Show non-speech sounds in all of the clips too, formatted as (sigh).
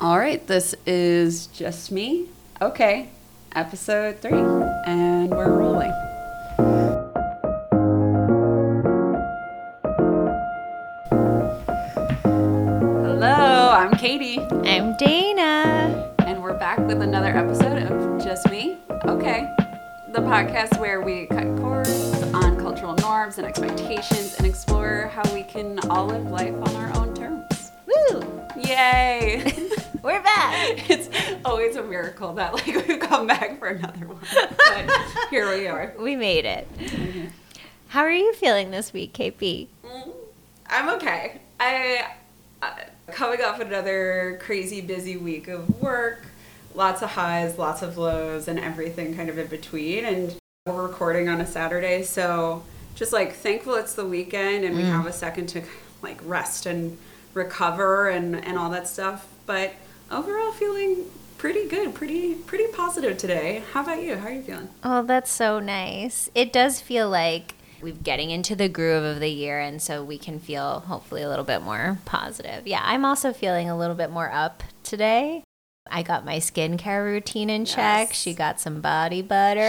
All right, this is just me. Okay, episode three, and we're rolling. Hello, I'm Katie, I'm Dayna. and we're back with another episode of Just Me. Okay, the podcast where we cut cords on cultural norms and expectations and explore how we can all live life on our own terms. Woo! Yay! (laughs) We're back. (laughs) it's always a miracle that like we've come back for another one. But here we are. (laughs) We made it. Mm-hmm. How are you feeling this week, KP? Mm-hmm. I'm okay. I uh, coming off another crazy busy week of work, lots of highs, lots of lows, and everything kind of in between. And we're recording on a Saturday, so just like thankful it's the weekend and we mm. have a second to like rest and recover and and all that stuff. But overall, feeling pretty good, pretty pretty positive today. How about you? How are you feeling? Oh, that's so nice. It does feel like we're getting into the groove of the year, and so we can feel hopefully a little bit more positive. Yeah, I'm also feeling a little bit more up today. I got my skincare routine in check. She got some body butter.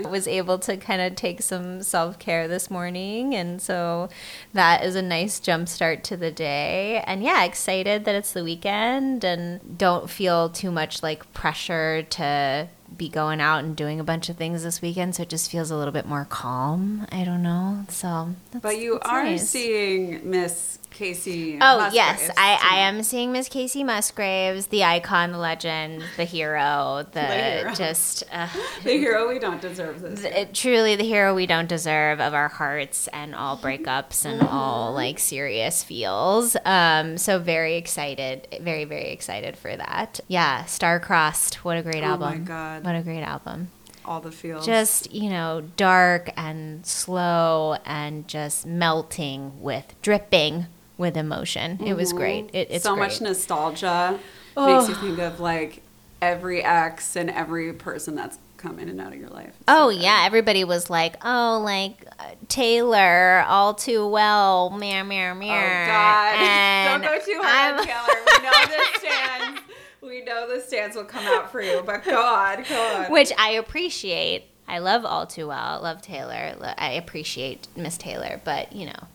glowing. Was able to kind of take some self care this morning, and so that is a nice jump start to the day. And yeah, excited that it's the weekend, and don't feel too much like pressure to be going out and doing a bunch of things this weekend. So it just feels a little bit more calm. I don't know. So, that's, But you are nice. seeing Miss Kacey. Oh yes, I, I am seeing Miss Kacey Musgraves, the icon, the legend, the hero, the, hero. just uh, (laughs) the hero we don't deserve this. the- it- truly the hero we don't deserve of our hearts and all breakups and all (laughs) like serious feels. Um, so very excited, very very excited for that. Yeah, star crossed. What a great Oh album! my God. what a great album. all the feels. Just you know, dark and slow and just melting with dripping with emotion. It was great. It, it's so great. much nostalgia makes you think of like every ex and every person that's come in and out of your life. It's Oh so yeah, everybody was like, "Oh, like uh, Taylor, all too well, meow meow meow." Oh God! (laughs) And don't go too hard I'm- Taylor. We know the (laughs) stands. We know the stands will come out for you, but go on, go on. Which I appreciate. I love all too well. Love Taylor. I appreciate Miss Taylor, but you know,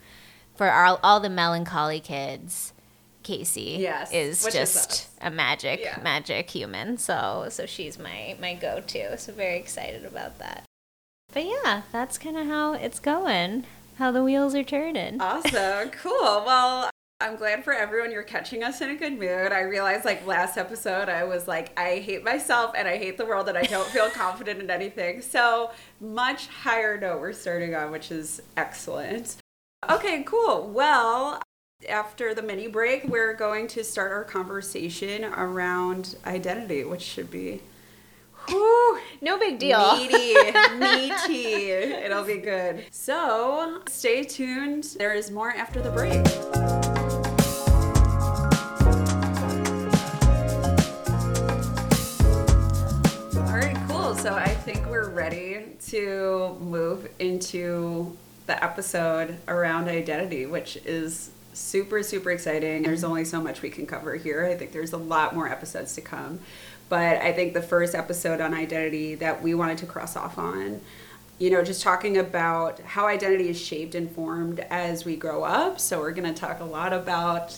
for all, all the melancholy kids, Kacey Yes, is which is just a magic, Yeah. magic human. So, so she's my my go to. So very excited about that. But yeah, that's kind of how it's going. How the wheels are turning. Awesome. (laughs) Cool. Well, I'm glad for everyone you're catching us in a good mood. I realized like last episode I was like I hate myself and I hate the world and I don't feel (laughs) confident in anything. So, much higher note we're starting on, which is excellent. Okay, cool. Well, after the mini break, we're going to start our conversation around identity, which should be whew, No big deal. Meaty, (laughs) meaty. It'll be good. So stay tuned. There is more after the break. All right, cool. So I think we're ready to move into the episode around identity, which is super, super exciting. There's only so much we can cover here. I think there's a lot more episodes to come. But I think the first episode on identity that we wanted to cross off on, you know, just talking about how identity is shaped and formed as we grow up. So we're going to talk a lot about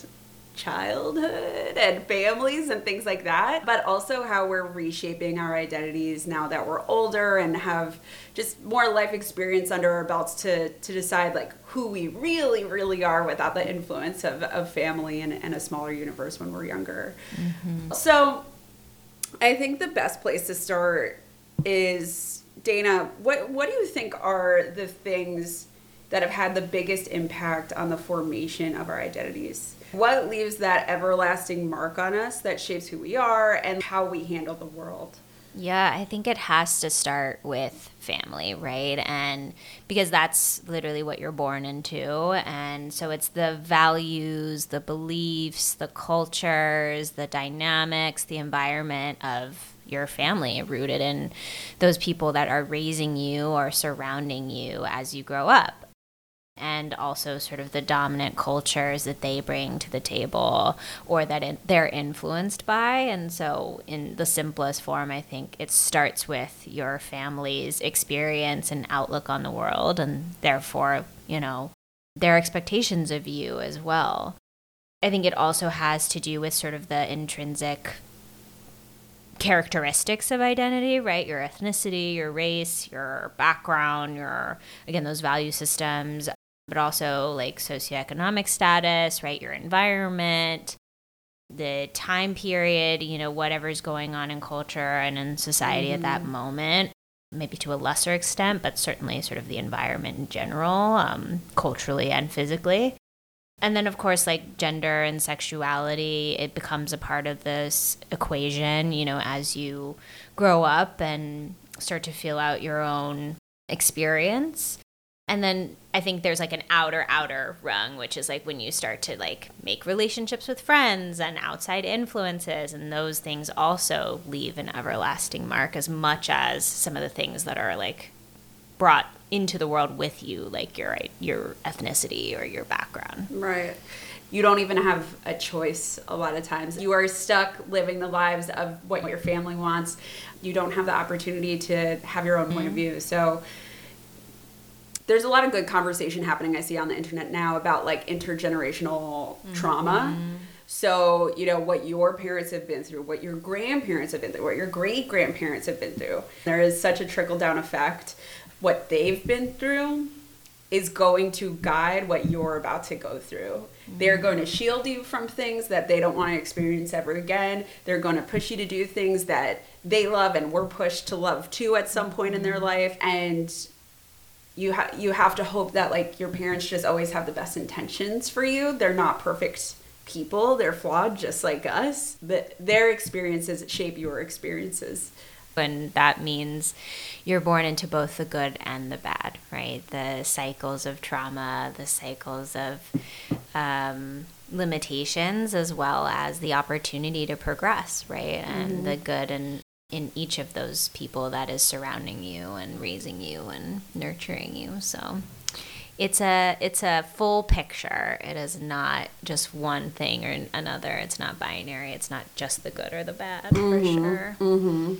childhood and families and things like that, but also how we're reshaping our identities now that we're older and have just more life experience under our belts to, to decide like who we really, really are without the influence of, of family and, and a smaller universe when we're younger. Mm-hmm. So I think the best place to start is Dayna, what what do you think are the things that have had the biggest impact on the formation of our identities? What leaves that everlasting mark on us that shapes who we are and how we handle the world? Yeah, I think it has to start with family, right? And because that's literally what you're born into. And so it's the values, the beliefs, the cultures, the dynamics, the environment of your family rooted in those people that are raising you or surrounding you as you grow up. And also sort of the dominant cultures that they bring to the table or that it, they're influenced by. And so, in the simplest form, I think it starts with your family's experience and outlook on the world, and therefore, you know, their expectations of you as well. I think it also has to do with sort of the intrinsic characteristics of identity, right? Your ethnicity, your race, your background, your, again, those value systems, but also like socioeconomic status, right? Your environment, the time period, you know, whatever's going on in culture and in society mm-hmm. at that mm-hmm. moment. Maybe to a lesser extent, but certainly sort of the environment in general, um, culturally and physically. And then, of course, like gender and sexuality, it becomes a part of this equation, you know, as you grow up and start to feel out your own experience and then i think there's like an outer outer rung which is like when you start to like make relationships with friends and outside influences and those things also leave an everlasting mark as much as some of the things that are like brought into the world with you like your your ethnicity or your background right you don't even have a choice a lot of times. You are stuck living the lives of what your family wants. You don't have the opportunity to have your own point of mm-hmm. view. So there's a lot of good conversation happening I see on the internet now about like intergenerational mm-hmm. trauma. So, you know, what your parents have been through, what your grandparents have been through, what your great grandparents have been through. There is such a trickle down effect. What they've been through is going to guide what you're about to go through. Mm-hmm. They're going to shield you from things that they don't want to experience ever again. They're going to push you to do things that they love and were pushed to love too at some point in their mm-hmm. life. And you have you have to hope that like your parents just always have the best intentions for you. They're not perfect people. They're flawed just like us. But their experiences shape your experiences. And that means you're born into both the good and the bad, right? The cycles of trauma, the cycles of um, limitations, as well as the opportunity to progress, right? And mm-hmm. the good and in each of those people that is surrounding you and raising you and nurturing you. So it's a it's a full picture. It is not just one thing or another. It's not binary. It's not just the good or the bad mm-hmm. for sure. Mm-hmm.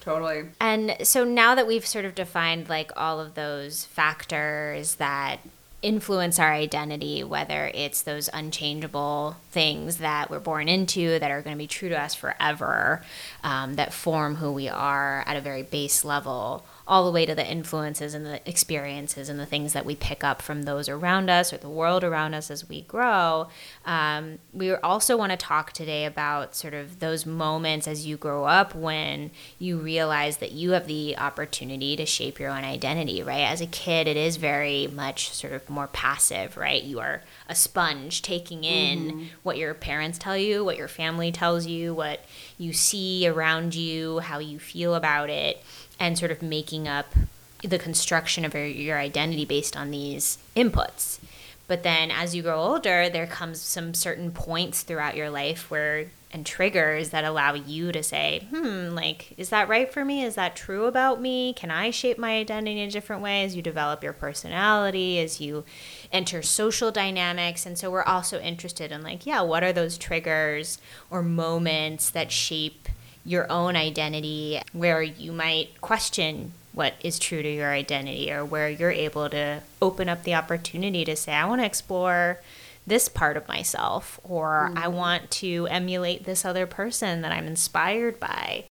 Totally. And so now that we've sort of defined like all of those factors that influence our identity, whether it's those unchangeable things that we're born into that are going to be true to us forever, um, that form who we are at a very base level, all the way to the influences and the experiences and the things that we pick up from those around us or the world around us as we grow. Um, we also want to talk today about sort of those moments as you grow up when you realize that you have the opportunity to shape your own identity, right? As a kid, it is very much sort of more passive, right? You are a sponge taking in mm-hmm. what your parents tell you, what your family tells you, what you see around you, how you feel about it and sort of making up the construction of your, identity based on these inputs. But then as you grow older, there comes some certain points throughout your life where and triggers that allow you to say, hmm, like, is that right for me? Is that true about me? Can I shape my identity in a different way as you develop your personality, as you enter social dynamics? And so we're also interested in, like, yeah, what are those triggers or moments that shape your own identity where you might question what is true to your identity or where you're able to open up the opportunity to say, I want to explore this part of myself or mm-hmm. I want to emulate this other person that I'm inspired by.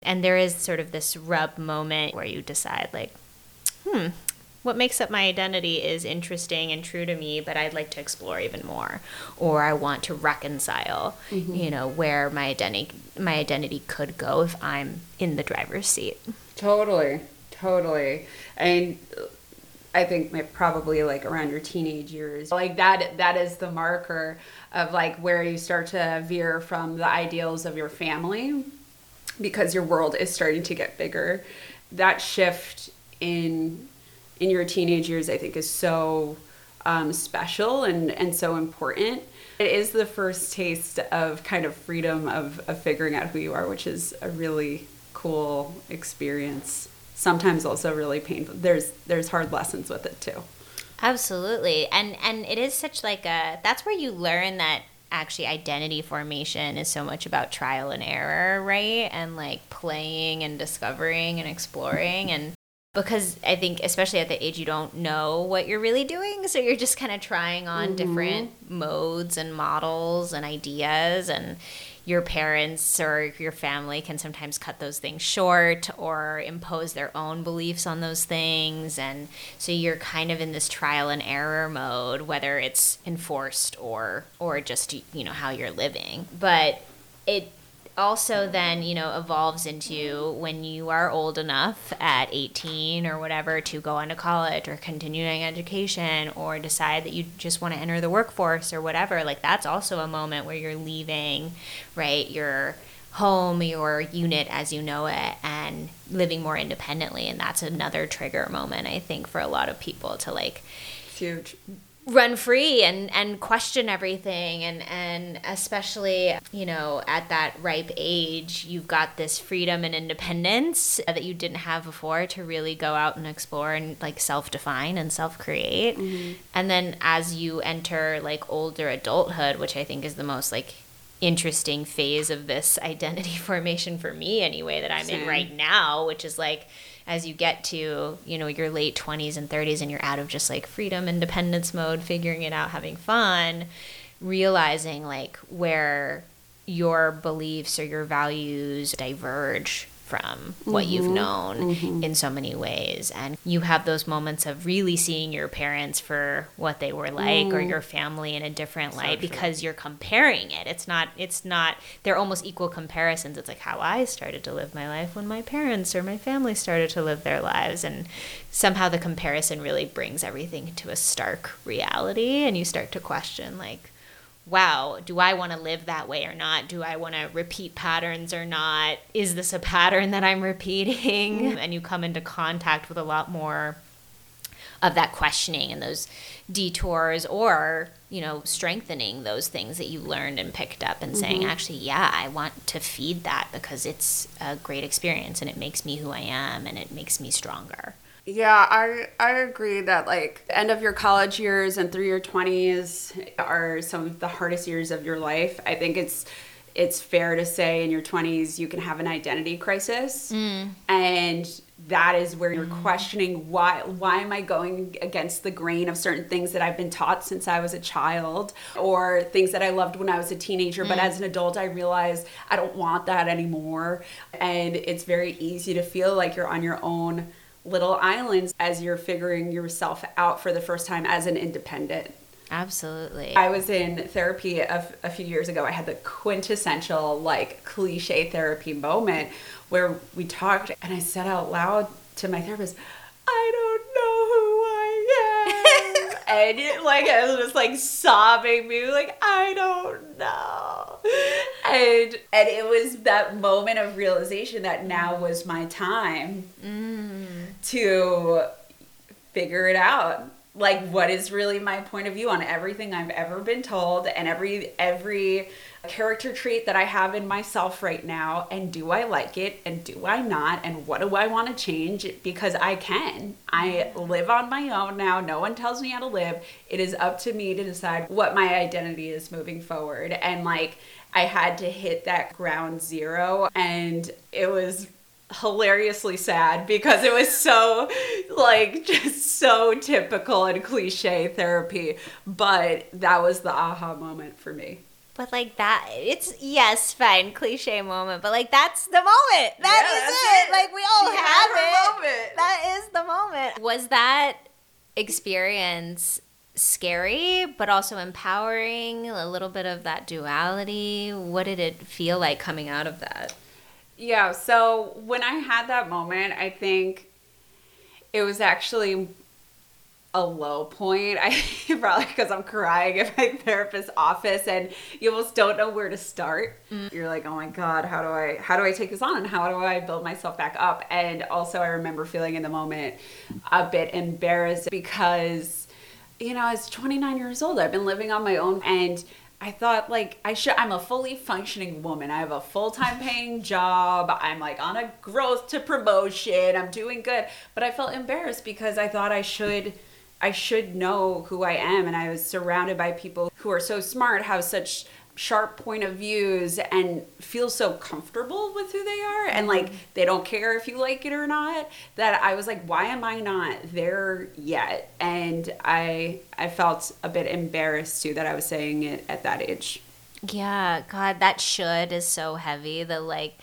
And there is sort of this rub moment where you decide, like, hmm, what makes up my identity is interesting and true to me, but I'd like to explore even more, or I want to reconcile, mm-hmm. you know, where my identity my identity could go if I'm in the driver's seat. Totally, totally, and I think probably like around your teenage years, like that that is the marker of like where you start to veer from the ideals of your family because your world is starting to get bigger. That shift in in your teenage years, I think is so um, special and, and so important. It is the first taste of kind of freedom of, of figuring out who you are, which is a really cool experience. Sometimes also really painful. There's there's hard lessons with it too. Absolutely. And and it is such like a that's where you learn that actually identity formation is so much about trial and error, right? And like playing and discovering and exploring and because I think especially at the age you don't know what you're really doing, so you're just kind of trying on mm-hmm. different modes and models and ideas and your parents or your family can sometimes cut those things short or impose their own beliefs on those things and so you're kind of in this trial and error mode whether it's enforced or or just you know how you're living but it also then you know evolves into when you are old enough at 18 or whatever to go on to college or continuing education or decide that you just want to enter the workforce or whatever like that's also a moment where you're leaving right your home your unit as you know it and living more independently and that's another trigger moment i think for a lot of people to like huge run free and and question everything and and especially you know at that ripe age you've got this freedom and independence that you didn't have before to really go out and explore and like self-define and self-create mm-hmm. and then as you enter like older adulthood which i think is the most like interesting phase of this (laughs) identity formation for me anyway that i'm Same. in right now which is like as you get to you know your late 20s and 30s and you're out of just like freedom independence mode figuring it out having fun realizing like where your beliefs or your values diverge from what mm-hmm. you've known mm-hmm. in so many ways. And you have those moments of really seeing your parents for what they were like mm. or your family in a different so light true. because you're comparing it. It's not, it's not, they're almost equal comparisons. It's like how I started to live my life when my parents or my family started to live their lives. And somehow the comparison really brings everything to a stark reality. And you start to question, like, wow, do I want to live that way or not? Do I want to repeat patterns or not? Is this a pattern that I'm repeating? Mm-hmm. And you come into contact with a lot more of that questioning and those detours or you know strengthening those things that you learned and picked up and mm-hmm. saying actually yeah i want to feed that because it's a great experience and it makes me who i am and it makes me stronger yeah, I I agree that like end of your college years and through your 20s are some of the hardest years of your life. I think it's it's fair to say in your 20s you can have an identity crisis mm. and that is where you're mm. questioning why why am I going against the grain of certain things that I've been taught since I was a child or things that I loved when I was a teenager mm. but as an adult I realize I don't want that anymore and it's very easy to feel like you're on your own little islands as you're figuring yourself out for the first time as an independent. Absolutely. I was in therapy a, a few years ago. I had the quintessential, like, cliche therapy moment where we talked, and I said out loud to my therapist, I don't know who I am. (laughs) and it, like, I was just like sobbing, me like, I don't know. And and it was that moment of realization that now was my time. Mm to figure it out like what is really my point of view on everything I've ever been told and every every character trait that I have in myself right now and do I like it and do I not and what do I want to change because I can. I live on my own now. No one tells me how to live. It is up to me to decide what my identity is moving forward and like I had to hit that ground zero and it was hilariously sad because it was so like just so typical and cliche therapy but that was the aha moment for me but like that it's yes fine cliche moment but like that's the moment That yeah, is it. it. like we all she have it moment. that is the moment was that experience scary but also empowering a little bit of that duality what did it feel like coming out of that yeah, so when I had that moment, I think it was actually a low point. (laughs) I probably because I'm crying in my therapist's office and you almost don't know where to start. Mm. You're like, "Oh my god, how do I how do I take this on? How do I build myself back up?" And also I remember feeling in the moment a bit embarrassed because you know, I was 29 years old. I've been living on my own and I thought like I should I'm a fully functioning woman. I have a full-time (laughs) paying job. I'm like on a growth to promotion. I'm doing good. But I felt embarrassed because I thought I should I should know who I am. And I was surrounded by people who are so smart, have such sharp point of views and feel so comfortable with who they are and like they don't care if you like it or not that I was like why am I not there yet and I I felt a bit embarrassed too that I was saying it at that age Yeah, God, that should is so heavy. The like,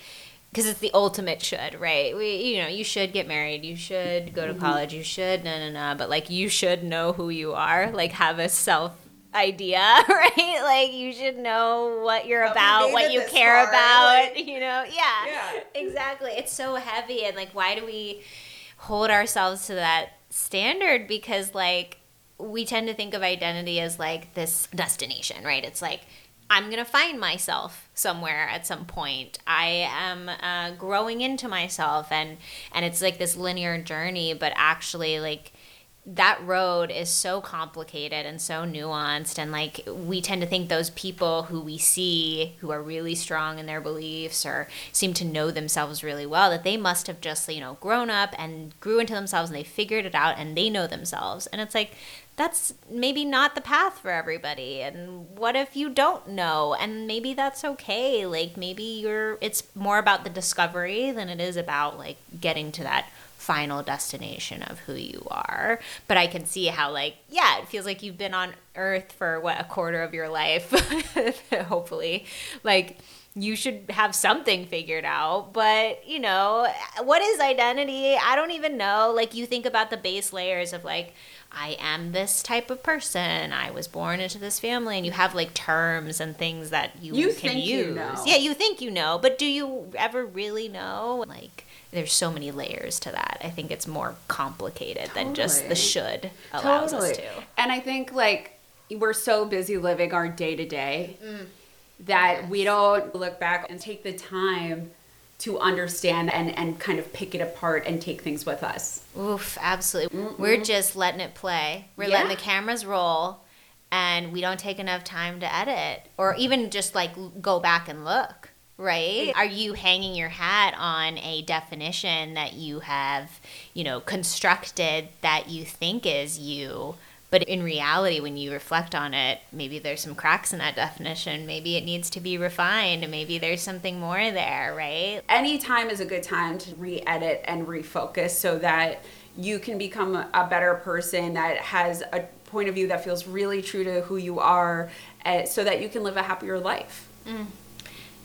because it's the ultimate should, right? We, you know, you should get married, you should go to Mm-hmm. college, you should, no, no, no. But like, you should know who you are, like, have a self idea, (laughs) right? Like, you should know what you're about, what you care far? about, Like- (laughs) you know? Yeah, Yeah. exactly. It's so heavy, and like, why do we hold ourselves to that standard? Because like, we tend to think of identity as like this destination, right? It's like I'm gonna find myself somewhere at some point. I am uh, growing into myself, and and it's like this linear journey, but actually like that road is so complicated and so nuanced and like we tend to think those people who we see who are really strong in their beliefs or seem to know themselves really well that they must have just you know grown up and grew into themselves and they figured it out and they know themselves. And it's like that's maybe not the path for everybody and what if you don't know? And maybe that's okay like maybe you're it's more about the discovery than it is about like getting to that final destination of who you are but i can see how like yeah it feels like you've been on earth for what a quarter of your life (laughs) hopefully like you should have something figured out but you know what is identity i don't even know like you think about the base layers of like I am this type of person. I was born into this family, and you have like terms and things that you, You can think you use. know. Yeah, you think you know, but do you ever really know? Like, there's so many layers to that. I think it's more complicated than just the should allows us to. And I think like we're so busy living our day to day that we don't look back and take the time to understand and, and kind of pick it apart and take things with us. Oof, absolutely. We're just letting it play. We're letting the cameras roll, and we don't take enough time to edit or even just like go back and look. Right? Are you hanging your hat on a definition that you have, you know, constructed that you think is you? But in reality, when you reflect on it, maybe there's some cracks in that definition. Maybe it needs to be refined. Maybe there's something more there, right? Any time is a good time to re-edit and refocus so that you can become a better person that has a point of view that feels really true to who you are uh, so that you can live a happier life.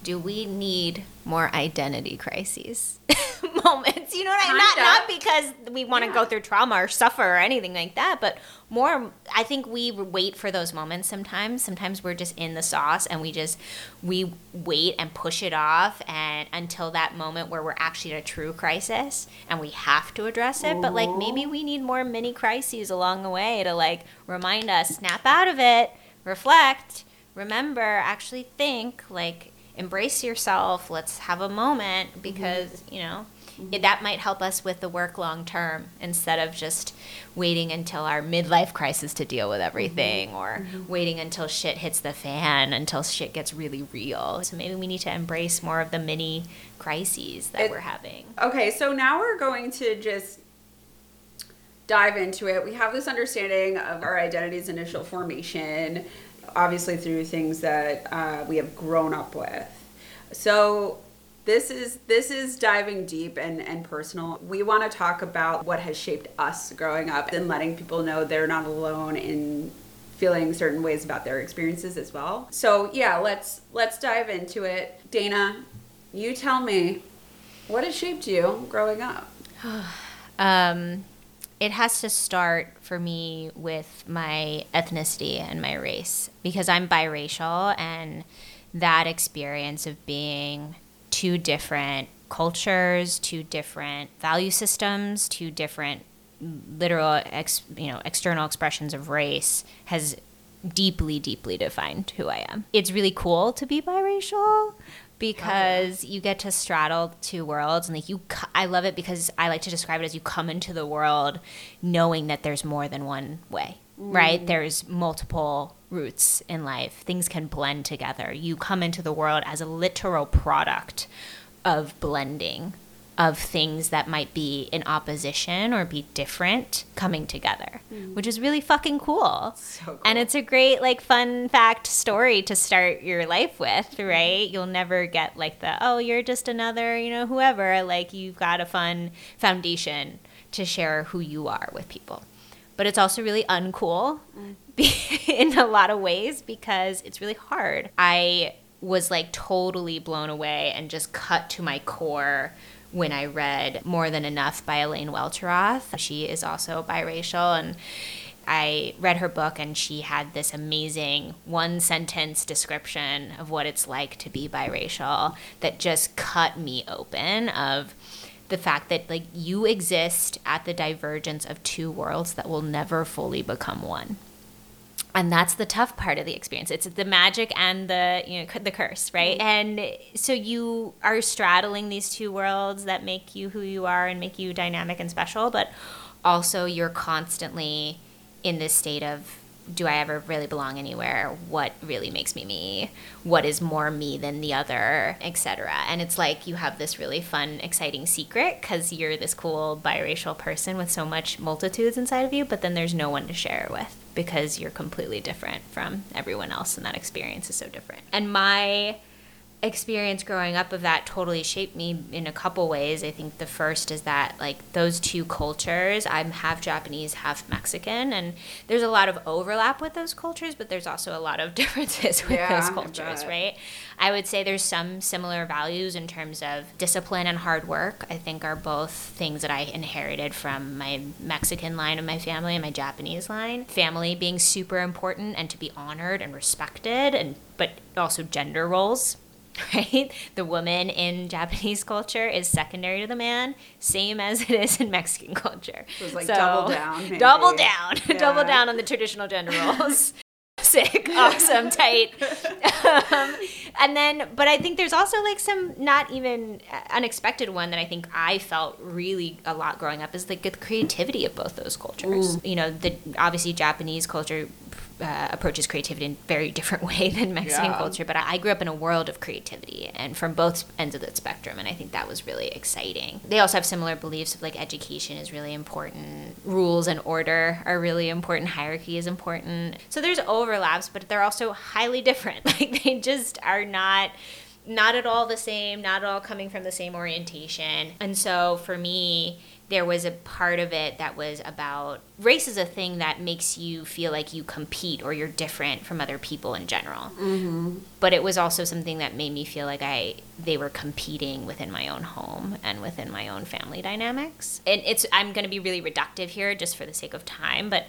Do we need more identity crises (laughs) moments? You know what i mean? Not, not because we want to Yeah. go through trauma or suffer or anything like that but more i think we wait for those moments sometimes. Sometimes we're just in the sauce and we just we wait and push it off and until that moment where we're actually in a true crisis and we have to address it. But like maybe we need more mini crises along the way to like remind us snap out of it reflect remember actually think like embrace yourself let's have a moment mm-hmm. because you know mm-hmm. it, that might help us with the work long term instead of just waiting until our midlife crisis to deal with everything mm-hmm. or waiting until shit hits the fan until shit gets really real. So maybe we need to embrace more of the mini crises that It- we're having. Okay, so now we're going to just dive into it. We have this understanding of our identity's initial formation, obviously through things that uh, we have grown up with. So this is this is diving deep and, and personal. We want to talk about what has shaped us growing up and letting people know they're not alone in feeling certain ways about their experiences as well. So yeah, let's let's dive into it. Dayna, you tell me what has shaped you growing up? (sighs) Um, it has to start for me with my ethnicity and my race because I'm biracial, and that experience of being two different cultures, two different value systems, two different literal, ex, you know, external expressions of race has deeply, deeply defined who I am. It's really cool to be biracial because oh, you get to straddle two worlds and like you I love it because I like to describe it as you come into the world knowing that there's more than one way. Right? Mm. There's multiple roots in life. Things can blend together. You come into the world as a literal product of blending of things that might be in opposition or be different coming together, mm. which is really fucking cool. So cool. And it's a great, like, fun fact story to start your life with, mm-hmm. right? You'll never get like the, oh, you're just another, you know, whoever. Like, you've got a fun foundation to share who you are with people. But it's also really uncool mm. (laughs) in a lot of ways because it's really hard. I was like totally blown away and just cut to my core when I read More Than Enough by Elaine Welteroth. She is also biracial and I read her book and she had this amazing one sentence description of what it's like to be biracial that just cut me open of the fact that like you exist at the divergence of two worlds that will never fully become one and that's the tough part of the experience it's the magic and the you know the curse right Mm-hmm. and so you are straddling these two worlds that make you who you are and make you dynamic and special but also you're constantly in this state of do I ever really belong anywhere? What really makes me me? What is more me than the other, etc. And it's like you have this really fun, exciting secret because you're this cool biracial person with so much multitudes inside of you, but then there's no one to share it with because you're completely different from everyone else and that experience is so different. And my experience growing up of that totally shaped me in a couple ways. I think the first is that like those two cultures, I'm half Japanese, half Mexican, and there's a lot of overlap with those cultures, but there's also a lot of (laughs) differences with Yeah, those cultures, bet. right? I would say there's some similar values in terms of discipline and hard work. I think are both things that I inherited from my Mexican line of my family and my Japanese line. Family being super important and to be honored and respected and but also gender roles (laughs) right? The woman in Japanese culture is secondary to the man, same as it is in Mexican culture. So it's like double down, (laughs) maybe. Double down. (laughs) double down on the traditional gender roles. Sick, awesome, tight. um, and then, but I think there's also like some not even unexpected one that I think I felt really a lot growing up is like the creativity of both those cultures. You know, the obviously Japanese culture uh, approaches creativity in a very different (laughs) way than Mexican Yeah. culture, but I grew up in a world of creativity and from both ends of the spectrum, and I think that was really exciting. They also have similar beliefs of like education is really important, rules and order are really important, hierarchy is important. So there's overlaps, but they're also highly (laughs) different. Like they just are not not at all the same, not at all coming from the same orientation. And so for me, there was a part of it that was about race is a thing that makes you feel like you compete or you're different from other people in general. Mm-hmm. But it was also something that made me feel like I they were competing within my own home and within my own family dynamics. And it's I'm going to be really reductive here just for the sake of time, but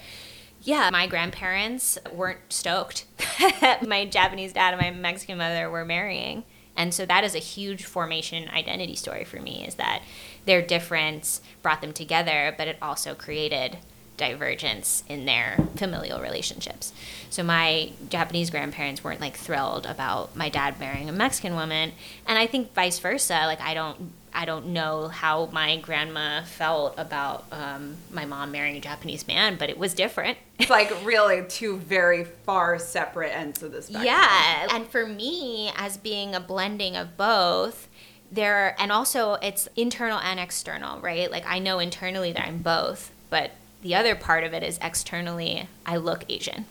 yeah, my grandparents weren't stoked. (laughs) that my Japanese dad and my Mexican mother were marrying. And so that is a huge formation identity story for me is that their difference brought them together, but it also created divergence in their familial relationships. So my Japanese grandparents weren't like thrilled about my dad marrying a Mexican woman, and I think vice versa. Like I don't I don't know how my grandma felt about um, my mom marrying a Japanese man, but it was different. It's like really two very far separate ends of the spectrum. Yeah, and for me, as being a blending of both, there and also it's internal and external, right? Like I know internally that I'm both, but the other part of it is externally I look Asian.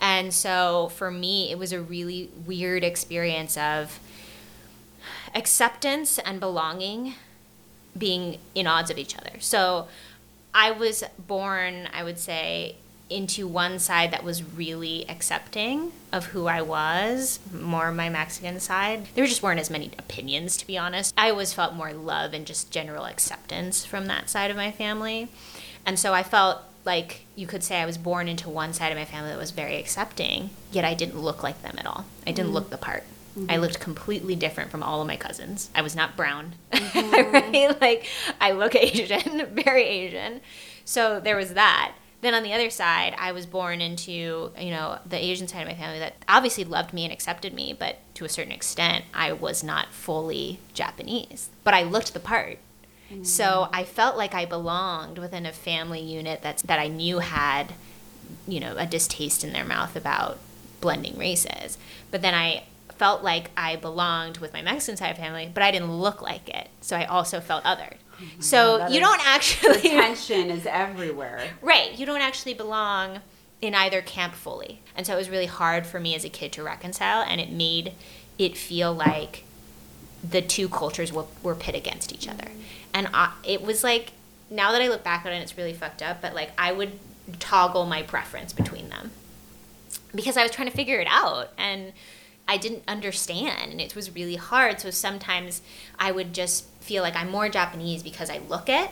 And so for me, it was a really weird experience of acceptance and belonging being in odds of each other. So I was born, I would say, into one side that was really accepting of who I was, more my Mexican side. There just weren't as many opinions, to be honest. I always felt more love and just general acceptance from that side of my family. And so I felt like you could say I was born into one side of my family that was very accepting, yet I didn't look like them at all. I didn't mm-hmm. look the part. I mm-hmm. looked completely different from all of my cousins. I was not brown. Mm-hmm. (laughs) right? Like I look Asian, (laughs) very Asian. So there was that. Then on the other side, I was born into, you know, the Asian side of my family that obviously loved me and accepted me, but to a certain extent, I was not fully Japanese. But I looked the part. So mm. I felt like I belonged within a family unit that's that I knew had, you know, a distaste in their mouth about blending races. But then I felt like I belonged with my Mexican side of family, but I didn't look like it. So I also felt othered. Mm-hmm. so God, you don't The actually (laughs) tension is everywhere. Right. You don't actually belong in either camp fully. And so it was really hard for me as a kid to reconcile, and it made it feel like the two cultures were, were pit against each other. Mm-hmm. And I, it was like, now that I look back on it, it's really fucked up, but like I would toggle my preference between them because I was trying to figure it out and I didn't understand and it was really hard. So sometimes I would just feel like I'm more Japanese because I look it.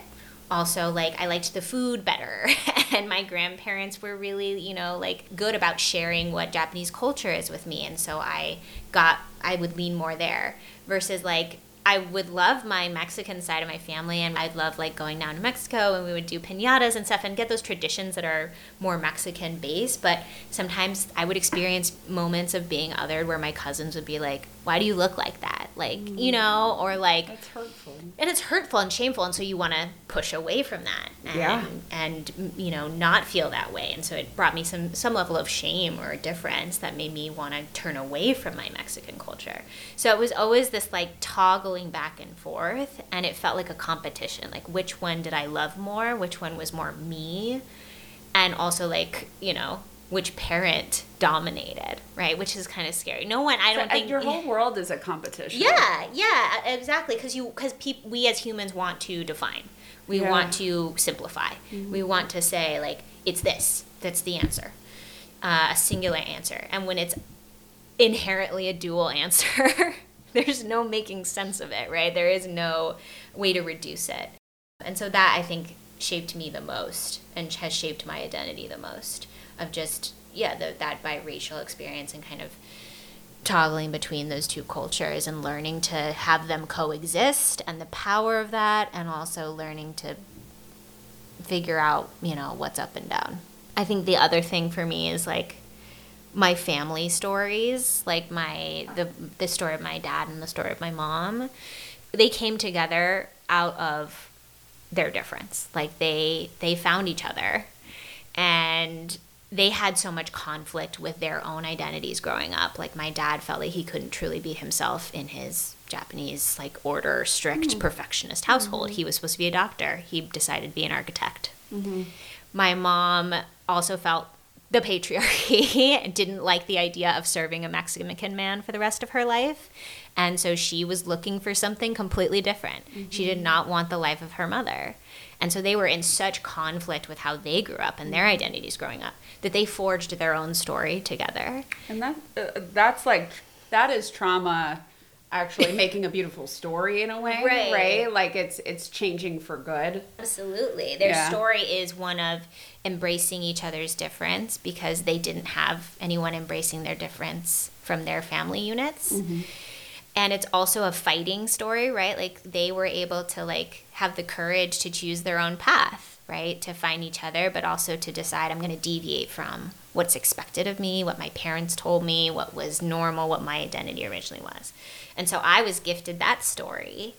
Also, like I liked the food better, (laughs) and my grandparents were really, you know, like good about sharing what Japanese culture is with me, and so I got, I would lean more there versus like I would love my Mexican side of my family, and I'd love like going down to Mexico and we would do pinatas and stuff and get those traditions that are more Mexican based. But sometimes I would experience moments of being othered where my cousins would be like, "Why do you look like that?" Like you mm. know, or like, That's hurtful. and it's hurtful and shameful, and so you want to push away from that, and, Yeah. and you know not feel that way, and so it brought me some some level of shame or difference that made me want to turn away from my Mexican culture. So it was always this like toggling back and forth, and it felt like a competition, like which one did I love more, which one was more me, and also like you know which parent dominated, right? Which is kind of scary. No one, I don't So, think your whole world is a competition. yeah, yeah, exactly. Because you, because peop, we as humans want to define. We Yeah. want to simplify. We want to say like it's this. That's the answer, uh, a singular answer. And when it's inherently a dual answer, (laughs) there's no making sense of it, right? There is no way to reduce it. And so that I think shaped me the most and has shaped my identity the most of just yeah the, that biracial experience and kind of toggling between those two cultures and learning to have them coexist and the power of that and also learning to figure out you know what's up and down. I think the other thing for me is like my family stories like my the the story of my dad and the story of my mom they came together out of their difference. Like they they found each other. And they had so much conflict with their own identities growing up. Like my dad felt like he couldn't truly be himself in his japanese like order strict mm-hmm. perfectionist household. Mm-hmm. He was supposed to be a doctor. He decided to be an architect. Mm-hmm. My mom also felt the patriarchy and (laughs) didn't like the idea of serving a Mexican man for the rest of her life. And so she was looking for something completely different. She did not want the life of her mother. And so they were in such conflict with how they grew up and their identities growing up that they forged their own story together. And that uh, that's like that is trauma actually (laughs) making a beautiful story in a way, Right. right? Like it's it's changing for good. Absolutely. Their Yeah. story is one of embracing each other's difference because they didn't have anyone embracing their difference from their family units. And it's also a fighting story, right? Like they were able to like have the courage to choose their own path, right? To find each other, but also to decide I'm going to deviate from what's expected of me, what my parents told me, what was normal, what my identity originally was. And so I was gifted that story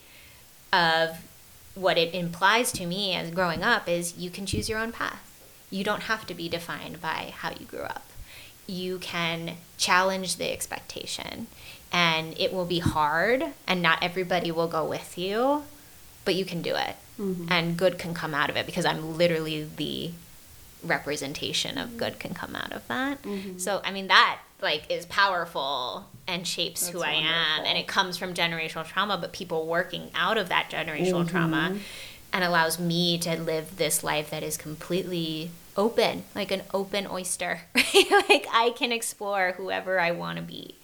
of what it implies to me as growing up is you can choose your own path. You don't have to be defined by how you grew up. You can challenge the expectation, and it will be hard, and not everybody will go with you, but you can do it, mm-hmm. and good can come out of it because I'm literally the representation of good can come out of that. Mm-hmm. So, I mean, that like is powerful and shapes who That's I am, and it comes from generational trauma, but people working out of that generational mm-hmm. trauma and allows me to live this life that is completely open, like an open oyster. Right? (laughs) like I can explore whoever I want to be.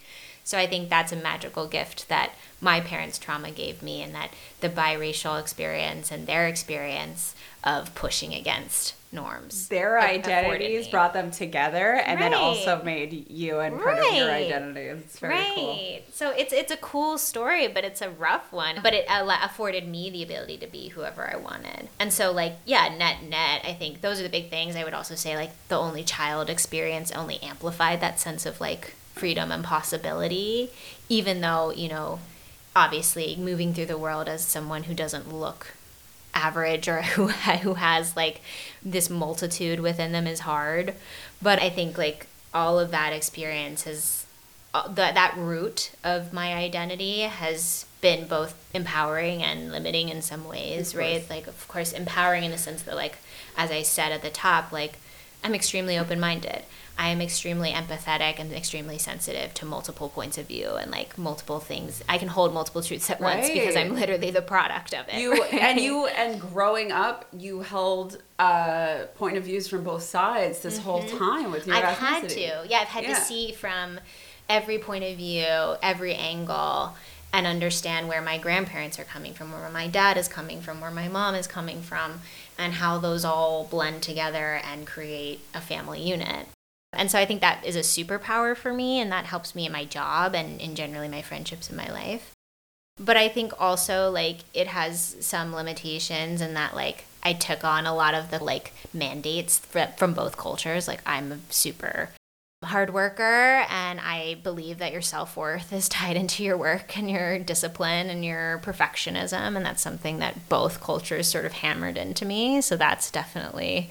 So I think that's a magical gift that my parents' trauma gave me, and that the biracial experience and their experience of pushing against norms. Their identities brought them together and then also made you and part of your Right. identity. It's very right. cool. So it's it's a cool story, but it's a rough one. But it afforded me the ability to be whoever I wanted. And so like yeah, net net, I think those are the big things. I would also say like the only child experience only amplified that sense of like freedom and possibility, even though you know, obviously moving through the world as someone who doesn't look average or (laughs) who who has like this multitude within them is hard but i think like all of that experience has uh, the, that root of my identity has been both empowering and limiting in some ways, right? Like, of course, empowering in the sense that, like, as I said at the top, like, I'm extremely open minded. I am extremely empathetic and extremely sensitive to multiple points of view and like multiple things. I can hold multiple truths at once because I'm literally the product of it. You right? and you (laughs) and growing up, you held uh, point of views from both sides this mm-hmm. whole time with your. I've ethnicity. had to, yeah, I've had yeah. to see from every point of view, every angle, and understand where my grandparents are coming from, where my dad is coming from, where my mom is coming from, and how those all blend together and create a family unit. And so I think that is a superpower for me, and that helps me in my job and in generally my friendships in my life. But I think also like it has some limitations in that like I took on a lot of the like mandates from both cultures. Like I'm a super hard worker and I believe that your self-worth is (laughs) tied into your work and your discipline and your perfectionism and that's something that both cultures sort of hammered into me. So that's definitely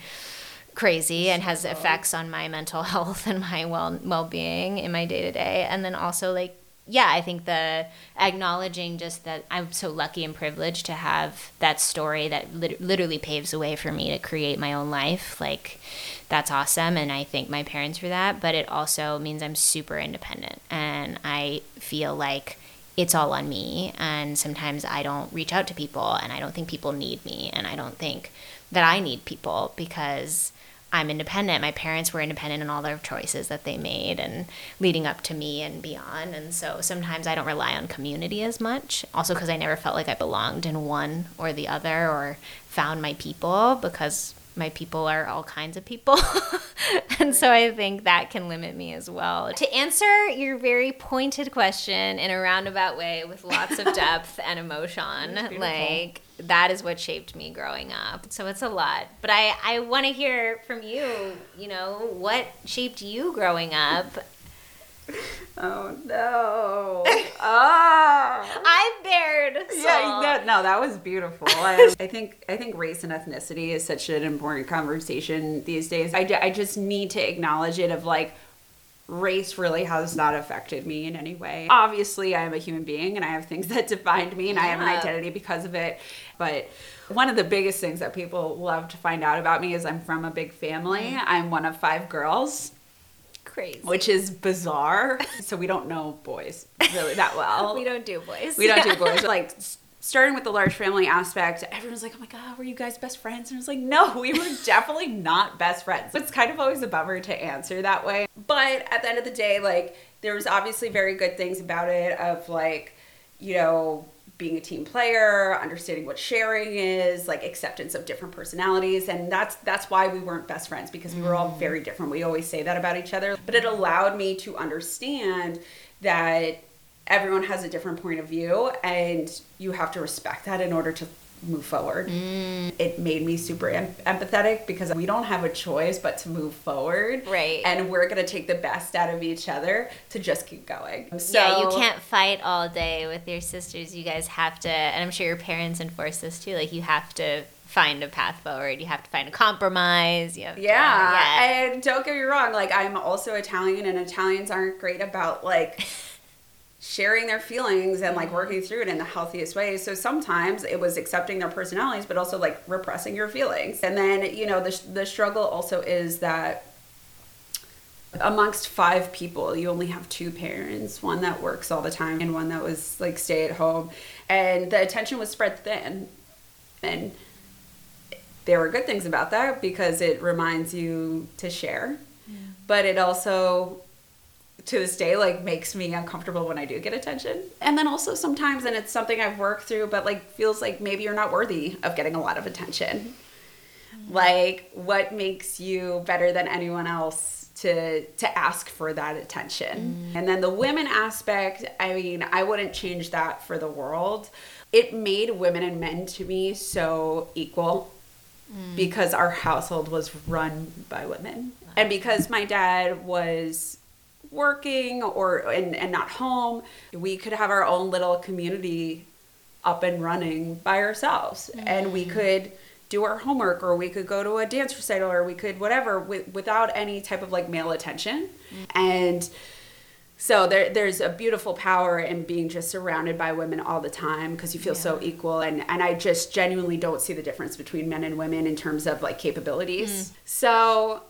crazy and has effects on my mental (laughs) health and my well well-being in my day-to-day and then also like yeah i think the acknowledging just that i'm so lucky and privileged to have that story that lit- literally paves the way for me to create my own life like that's awesome and i thank my parents for that but it also means i'm super independent and i feel like it's all on me and sometimes i don't reach out to people and i don't think people need me and i don't think that i need people because I'm independent. My parents were independent in all their choices that they made and leading up to me and beyond. And so sometimes I don't rely on community as much. Also, because I never felt like I belonged in one or the other or found my people because my people are all kinds of people. (laughs) and so I think that can limit me as well. To answer your very pointed question in a roundabout way with lots of (laughs) depth and emotion, like that is what shaped me growing up. So it's a lot. But I, I want to hear from you, you know, what shaped you growing up? (laughs) Oh no! (laughs) oh, I'm bared. Yeah, no, no, that was beautiful. (laughs) I, I, think I think race and ethnicity is such an important conversation these days. I, I just need to acknowledge it. Of like, race really has not affected me in any way. Obviously, I am a human being and I have things that defined me and yeah. I have an identity because of it. But one of the biggest things that people love to find out about me is I'm from a big family. Mm. I'm one of five girls. Crazy. Which is bizarre. so we don't know boys really that well. (laughs) we don't do boys. We don't do (laughs) boys. Like starting with the large family aspect, everyone's like, oh my God, were you guys best friends? And I was like, no, we were (laughs) definitely not best friends. It's kind of always a bummer to answer that way. But at the end of the day, like, there was obviously very good things about it of like, you know, being a team player, understanding what sharing is, like acceptance of different personalities, and that's that's why we weren't best friends because we were all very mm. different. We always say that about each other, but it allowed me to understand that everyone has a different point of view and you have to respect that in order to move forward. Mm. It made me super em- empathetic because we don't have a choice but to move forward. Right. And we're going to take the best out of each other to just keep going. So, yeah, you can't fight all day with your sisters. You guys have to, and I'm sure your parents enforce this too, like you have to find a path forward. You have to find a compromise. You yeah. To, yeah. And don't get me wrong, like I'm also Italian and Italians aren't great about like (laughs) sharing their feelings and like working through it in the healthiest way. So sometimes it was accepting their personalities, but also like repressing your feelings. And then, you know, the, the struggle also is that amongst five people, you only have two parents one that works all the time and one that was like stay at home. And the attention was spread thin. And there were good things about that because it reminds you to share. Yeah. But it also to this day like makes me uncomfortable when I do get attention. And then also sometimes and it's something I've worked through but like feels like maybe you're not worthy of getting a lot of attention. Mm-hmm. Like what makes you better than anyone else to to ask for that attention. Mm-hmm. And then the women aspect, I mean, I wouldn't change that for the world. It made women and men to me so equal mm. because our household was run by women. And because my dad was working or and, and not home we could have our own little community up and running by ourselves mm-hmm. and we mm. could do our homework or we could go to a dance recital or we could whatever with, without any type of like male attention mm-hmm. and So there, there's a beautiful power in being just surrounded by women all the time because you feel so equal, and and I just genuinely don't see the difference between men and women in terms of like capabilities. So,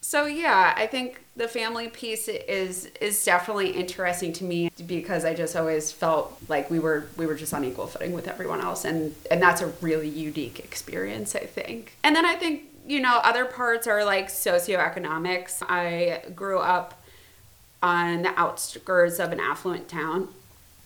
so yeah, I think the family piece is is definitely interesting to me because I just always felt like we were we were just on equal footing with everyone else, and and that's a really unique experience, I think. And then I think you know other parts are like socioeconomics. I grew up on the outskirts of an affluent town.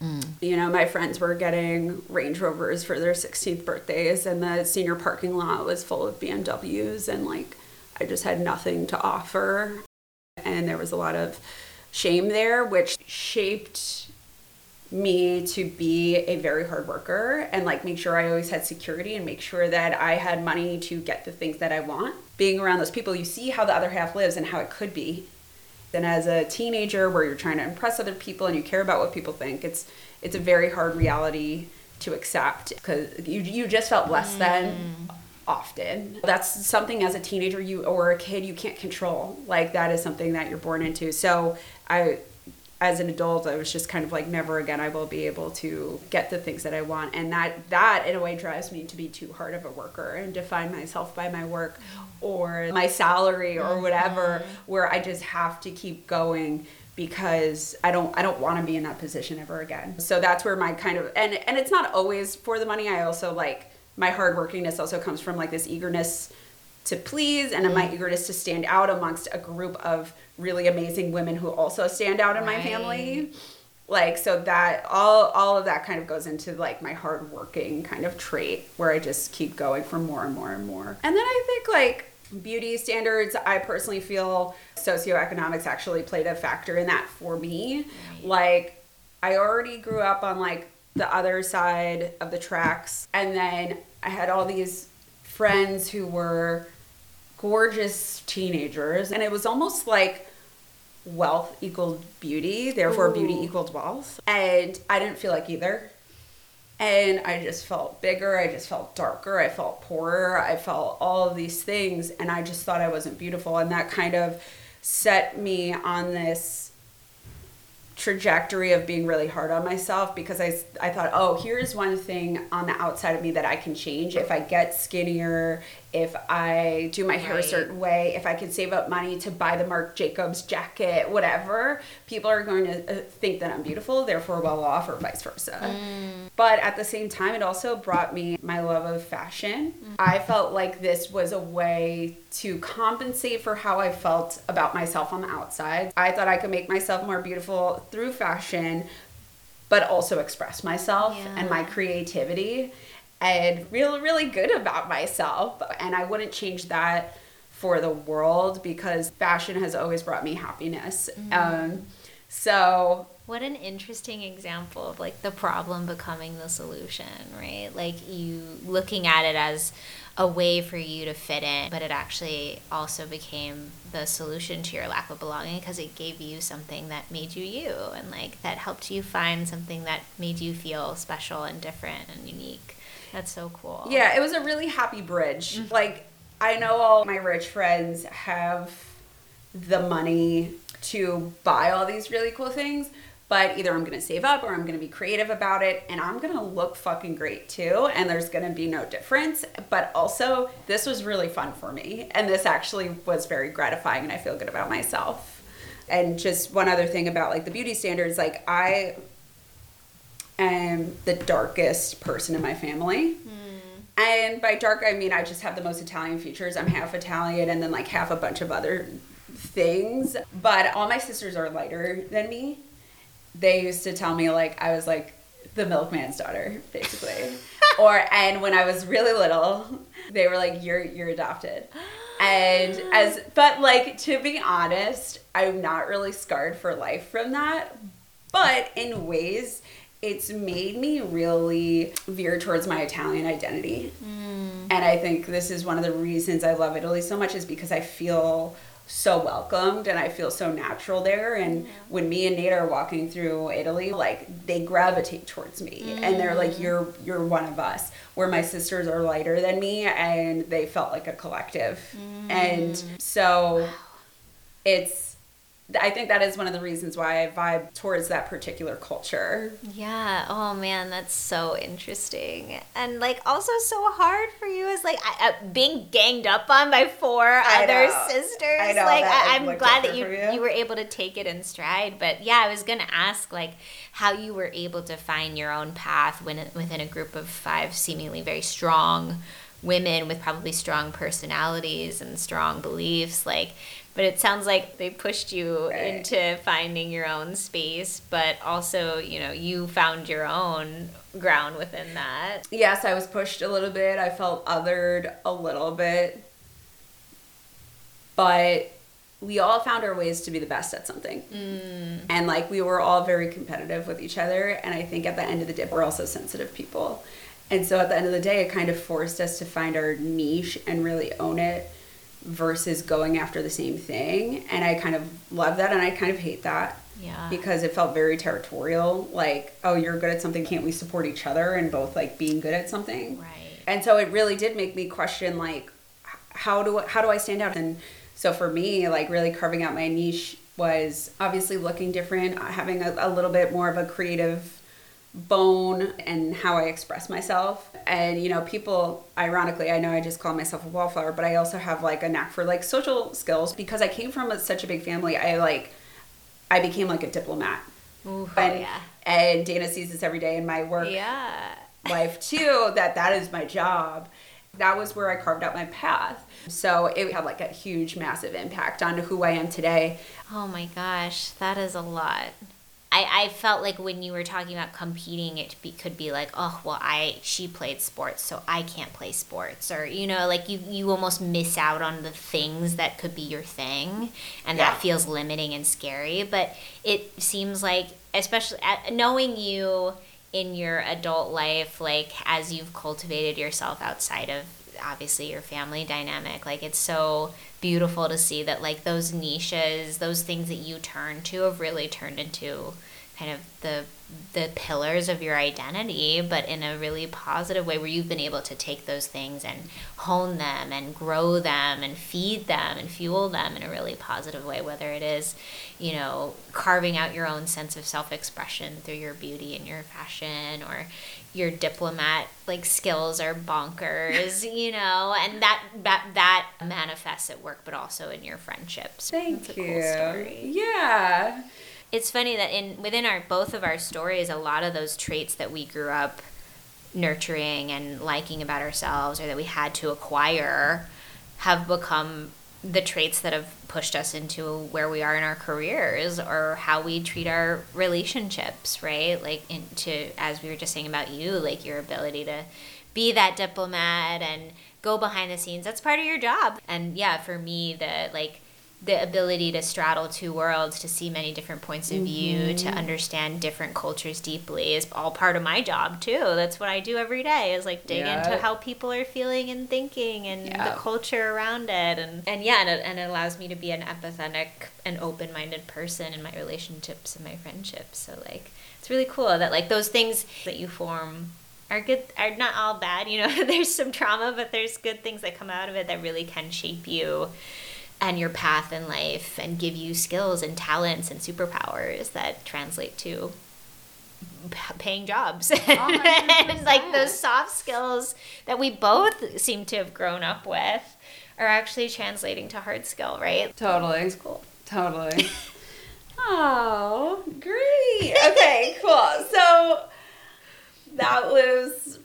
Mm. You know, my friends were getting Range Rovers for their 16th birthdays, and the senior parking lot was full of BMWs, and like I just had nothing to offer. And there was a lot of shame there, which shaped me to be a very hard worker and like make sure I always had security and make sure that I had money to get the things that I want. Being around those people, you see how the other half lives and how it could be. Then as a teenager where you're trying to impress other people and you care about what people think, it's it's a very hard reality to accept because you you just felt less than mm. Often. That's something as a teenager you or a kid you can't control. Like that is something that you're born into. So I as an adult I was just kind of like never again I will be able to get the things that I want and that that in a way drives me to be too hard of a worker and define myself by my work or my salary or mm-hmm. whatever where I just have to keep going because I don't I don't want to be in that position ever again. So that's where my kind of and and it's not always for the money. I also like my hardworkingness also comes from like this eagerness to please and my mm-hmm. eagerness to stand out amongst a group of really amazing women who also stand out in my family. Like so that all all of that kind of goes into like my hardworking kind of trait where I just keep going for more and more and more. And then I think like beauty standards, I personally feel socioeconomics actually played a factor in that for me. Like I already grew up on like the other side of the tracks. And then I had all these friends who were gorgeous teenagers. And it was almost like wealth equaled beauty therefore beauty Ooh. equaled wealth. And i didn't feel like either. And i just felt bigger i just felt darker i felt poorer i felt all of these things. And i just thought i wasn't beautiful. And that kind of set me on this trajectory of being really hard on myself because I, I thought, oh, here's one thing on the outside of me that I can change. If I get skinnier, if I do my hair a certain way, if I can save up money to buy the Marc Jacobs jacket, whatever, people are going to uh, think that I'm beautiful, therefore well off, or vice versa. But at the same time, it also brought me my love of fashion. I felt like this was a way to compensate for how I felt about myself on the outside. I thought I could make myself more beautiful through fashion, but also express myself and my creativity and feel really good about myself. And I wouldn't change that for the world because fashion has always brought me happiness. Um, so What an interesting example of like the problem becoming the solution, right? Like you looking at it as a way for you to fit in, but it actually also became the solution to your lack of belonging because it gave you something that made you you and like that helped you find something that made you feel special and different and unique. That's so cool. Yeah, it was a really happy bridge. Mm-hmm. Like, I know all my rich friends have the money to buy all these really cool things, but either I'm gonna save up or I'm gonna be creative about it and I'm gonna look fucking great too, and there's gonna be no difference. But also, this was really fun for me, and this actually was very gratifying, and I feel good about myself. And just one other thing about like the beauty standards, like, I am the darkest person in my family. Hmm. And by dark, I mean I just have the most Italian features. I'm half Italian and then like half a bunch of other things. But all my sisters are lighter than me. They used to tell me like I was like the milkman's daughter, basically. (laughs) or and when I was really little, they were like, You're you're adopted. And as but like to be honest, I'm not really scarred for life from that. But in ways it's made me really veer towards my Italian identity. Mm. And I think this is one of the reasons I love Italy so much is because I feel so welcomed and I feel so natural there. And when me and Nate are walking through Italy, like they gravitate towards me and they're like, mm. You're you're one of us. Where my sisters are lighter than me and they felt like a collective. Mm. And so it's I think that is one of the reasons why I vibe towards that particular culture. Yeah. Oh man, that's so interesting, and like also so hard for you is like I, uh, being ganged up on by four I other know. sisters. I know, like I, I'm glad that you, you. you were able to take it in stride. But yeah, I was gonna ask like how you were able to find your own path when within a group of five seemingly very strong women with probably strong personalities and strong beliefs like but it sounds like they pushed you Right. into finding your own space but also you know you found your own ground within that Yes, I was pushed a little bit. I felt othered a little bit. But we all found our ways to be the best at something. Mm. And like we were all very competitive with each other. And I think at the end of the day, we're also sensitive people. And so at the end of the day, it kind of forced us to find our niche and really own it versus going after the same thing. And I kind of love that and I kind of hate that yeah. because it felt very territorial. Like oh you're good at something can't we support each other and both like being good at something? Right. And so it really did make me question like how do how do I stand out? And so for me like really carving out my niche was obviously looking different having a, a little bit more of a creative bone and how I express myself. And you know, people ironically, I know I just call myself a wallflower, but I also have like a knack for like social skills because I came from a, such a big family. I like I became like a diplomat. Ooh, And, yeah and Dayna sees this every day in my work yeah life too that that is my job that was where i carved out my path so it had like a huge massive impact on who i am today Oh my gosh, that is a lot. I, I felt like when you were talking about competing, it be, could be like, oh, well, I she played sports, so I can't play sports, or you know, like you you almost miss out on the things that could be your thing, and Yeah. that feels limiting and scary. But it seems like, especially at, knowing you in your adult life, like as you've cultivated yourself outside of obviously your family dynamic like it's so beautiful to see that like those niches those things that you turn to have really turned into kind of the the pillars of your identity but in a really positive way where you've been able to take those things and hone them and grow them and feed them and fuel them in a really positive way whether it is you know carving out your own sense of self-expression through your beauty and your fashion or your diplomat like skills are bonkers, (laughs) you know, and that that that manifests at work, but also in your friendships. thank That's a you cool story. yeah It's funny that in within our both of our stories, a lot of those traits that we grew up nurturing and liking about ourselves, or that we had to acquire, have become the traits that have pushed us into where we are in our careers or how we treat our relationships, right? Like into as we were just saying about you, like your ability to be that diplomat and go behind the scenes. That's part of your job. And yeah, for me, the like the ability to straddle two worlds, to see many different points of view, to mm-hmm. understand different cultures deeply is all part of my job too. That's what I do every day is like dig Yeah. into how people are feeling and thinking and Yeah. the culture around it. And, and yeah, and it, and it allows me to be an empathetic and open-minded person in my relationships and my friendships. So like, it's really cool that like those things that you form are good are not all bad you know (laughs) there's some trauma but there's good things that come out of it that really can shape you and your path in life and give you skills and talents and superpowers that translate to paying jobs. Oh (laughs) and like those soft skills that we both seem to have grown up with are actually translating to hard skill right? Totally. It's cool. Totally. (laughs) Oh great. Okay cool. So that was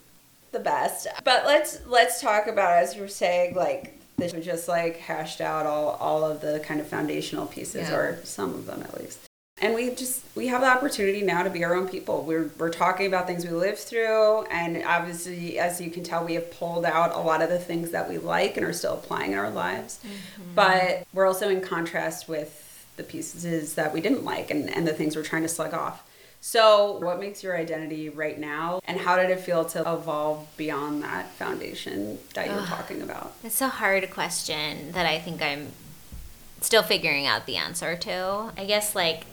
the best. But let's let's talk about as you were saying like was just like hashed out all all of the kind of foundational pieces Yeah. or some of them at least. And we just we have the opportunity now to be our own people. We're, we're talking about things we lived through and obviously as you can tell we have pulled out a lot of the things that we like and are still applying in our lives. Mm-hmm. But we're also in contrast with the pieces that we didn't like and, and the things we're trying to slug off so what makes your identity right now and how did it feel to evolve beyond that foundation that you're talking about It's a hard question that I think I'm still figuring out the answer to. I guess like